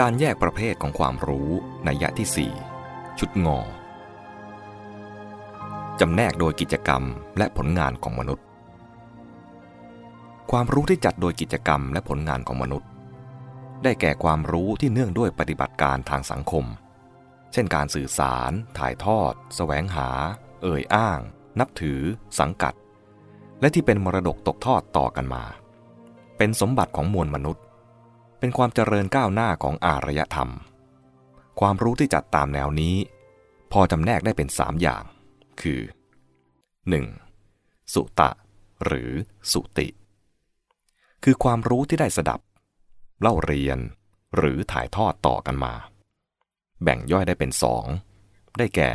การแยกประเภทของความรู้ในยะที่ 4 ชุดงอ จำแนกโดยกิจกรรมและผลงานของมนุษย์ ความรู้ที่จัดโดยกิจกรรมและผลงานของมนุษย์ ได้แก่ความรู้ที่เนื่องด้วยปฏิบัติการทางสังคม เช่นการสื่อสาร ถ่ายทอด แสวงหา เอ่ยอ้าง นับถือ สังกัด และที่เป็นมรดกตกทอดต่อกันมา เป็นสมบัติของมวลมนุษย์ เป็นความเจริญก้าวหน้าของอารยธรรม ความรู้ที่จัดตามแนวนี้ พอจำแนกได้เป็นสามอย่าง คือ 1. สุตะ หรือสุติ คือความรู้ที่ได้สดับ เล่าเรียน หรือถ่ายทอดต่อกันมา แบ่งย่อยได้เป็นสอง ได้แก่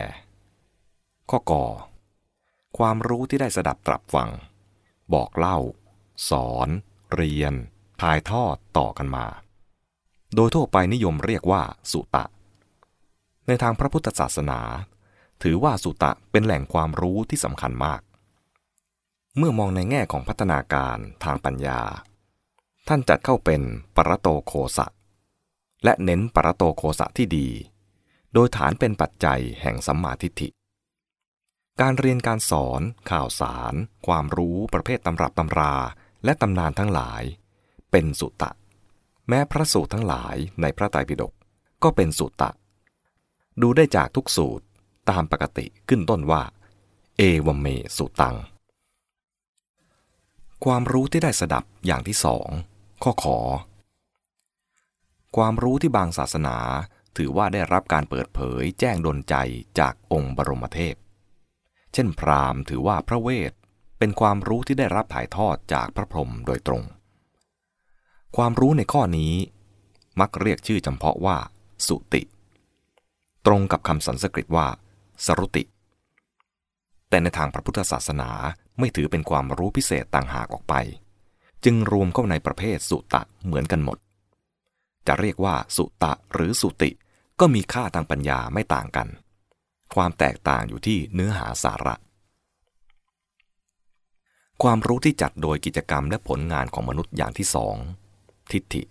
ข้อกอความรู้ที่ได้สดับตรับฟัง บอกเล่า สอน เรียน ถ่ายทอดต่อกันมา โดยทั่วไปนิยมเรียกว่าสุตะ ในทางพระพุทธศาสนา ถือว่าสุตะเป็นแหล่งความรู้ที่สำคัญมาก เมื่อมองในแง่ของพัฒนาการทางปัญญา ท่านจัดเข้าเป็นปรโตโคสะ และเน้นปรโตโคสะที่ดี โดยฐานเป็นปัจจัยแห่งสัมมาทิฏฐิการเรียนการสอน ข่าวสาร ความรู้ประเภทตำรับตำรา และตำนานทั้งหลาย เป็นสุตะ แม้พระสูตรทั้งหลายในพระไตรปิฎกก็เป็นสุตะ ดูได้จากทุกสูตรตามปกติขึ้นต้นว่า เอวเมสุตัง ความรู้ที่ได้สดับอย่างที่สองข้อขอ ความรู้ที่บางศาสนาถือว่าได้รับการเปิดเผยแจ้งดลใจจากองค์บรมเทพ เช่นพราหมณ์ถือว่าพระเวท เป็นความรู้ที่ได้รับถ่ายทอดจากพระพรหมโดยตรง ความรู้ในข้อนี้ มักเรียกชื่อจำเพาะว่า สุติ ตรงกับคำสันสกฤตว่า สรุติ แต่ในทางพระพุทธศาสนาไม่ถือเป็นความรู้พิเศษต่างหากออกไป จึงรวมเข้าในประเภทสุตะเหมือนกันหมด จะเรียกว่าสุตะหรือสุติก็มีค่าทางปัญญาไม่ต่างกัน ความแตกต่างอยู่ที่เนื้อหาสาระ ความรู้ที่จัดโดยกิจกรรมและผลงานของมนุษย์อย่างที่สอง ทิฏฐิ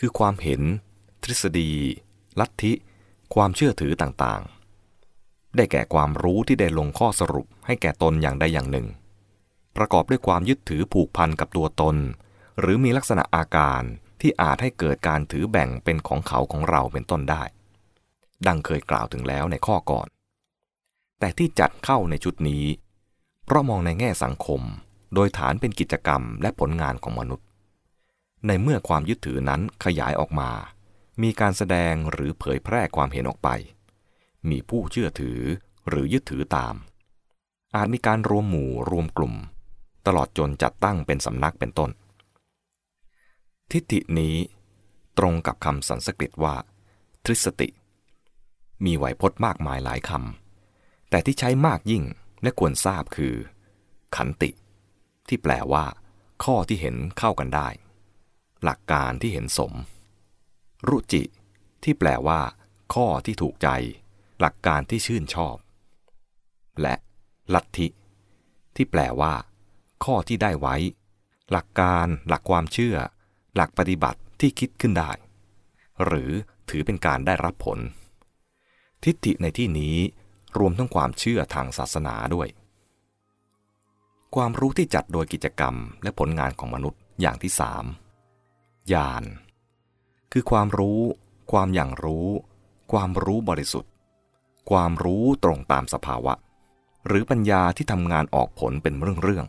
คือความเห็น ทฤษฎี ลัทธิ ความเชื่อถือต่างๆ ได้แก่ความรู้ที่ได้ลงข้อสรุปให้แก่ตนอย่างใดอย่างหนึ่ง ประกอบด้วยความยึดถือผูกพันกับตัวตน หรือมีลักษณะอาการที่อาจให้เกิดการถือแบ่งเป็นของเขาของเราเป็นต้นได้ ดังเคยกล่าวถึงแล้วในข้อก่อน แต่ที่จัดเข้าในชุดนี้ เพราะมองในแง่สังคม โดยฐานเป็นกิจกรรมและผลงานของมนุษย์ ในเมื่อความยึดถือนั้นขยายออกมา มีการแสดงหรือเผยแพร่ความเห็นออกไป มีผู้เชื่อถือหรือยึดถือตาม อาจมีการรวมหมู่รวมกลุ่ม ตลอดจนจัดตั้งเป็นสำนักเป็นต้น ทิฏฐินี้ตรงกับคำสันสกฤตว่า ทริสติ มีไหวพจน์มากมายหลายคำ แต่ที่ใช้มากยิ่งและควรทราบคือ ขันติ ที่แปลว่า ข้อที่เห็นเข้ากันได้ หลักการที่เห็นสม รุจิ ที่แปลว่า ข้อที่ถูกใจ หลักการที่ชื่นชอบ และลัทธิ ที่แปลว่า ข้อที่ได้ไว้ หลักการหลักความเชื่อ หลักปฏิบัติที่คิดขึ้นได้ หรือถือเป็นการได้รับผล ทิฏฐิในที่นี้รวมทั้งความเชื่อทางศาสนาด้วย ความรู้ที่จัดโดยกิจกรรมและผลงานของมนุษย์อย่างที่สาม ญาณคือความรู้ ความอย่างรู้ ความรู้บริสุทธิ์ ความรู้ตรงตามสภาวะ หรือปัญญาที่ทำงานออกผลเป็นเรื่อง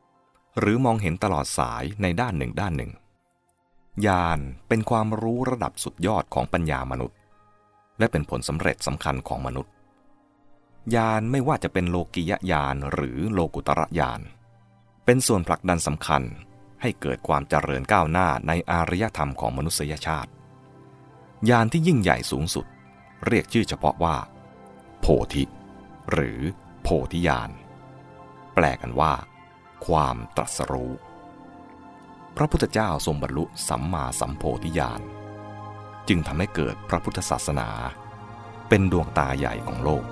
ๆหรือมองเห็นตลอดสายในด้านหนึ่งด้านหนึ่งญาณเป็นความรู้ระดับสุดยอดของปัญญามนุษย์ และเป็นผลสำเร็จสำคัญของมนุษย์ญาณไม่ว่าจะเป็นโลกิยญาณหรือโลกุตระญาณเป็นส่วนผลักดันสำคัญ ให้เกิดความเจริญก้าวหน้าในอารยธรรมของมนุษยชาติญาณที่ยิ่งใหญ่สูงสุด เรียกชื่อเฉพาะว่า โพธิ หรือโพธิญาณแปลกันว่า ความตรัสรู้ พระพุทธเจ้าทรงบรรลุสัมมาสัมโพธิญาณจึงทำให้เกิดพระพุทธศาสนา เป็นดวงตาใหญ่ของโลก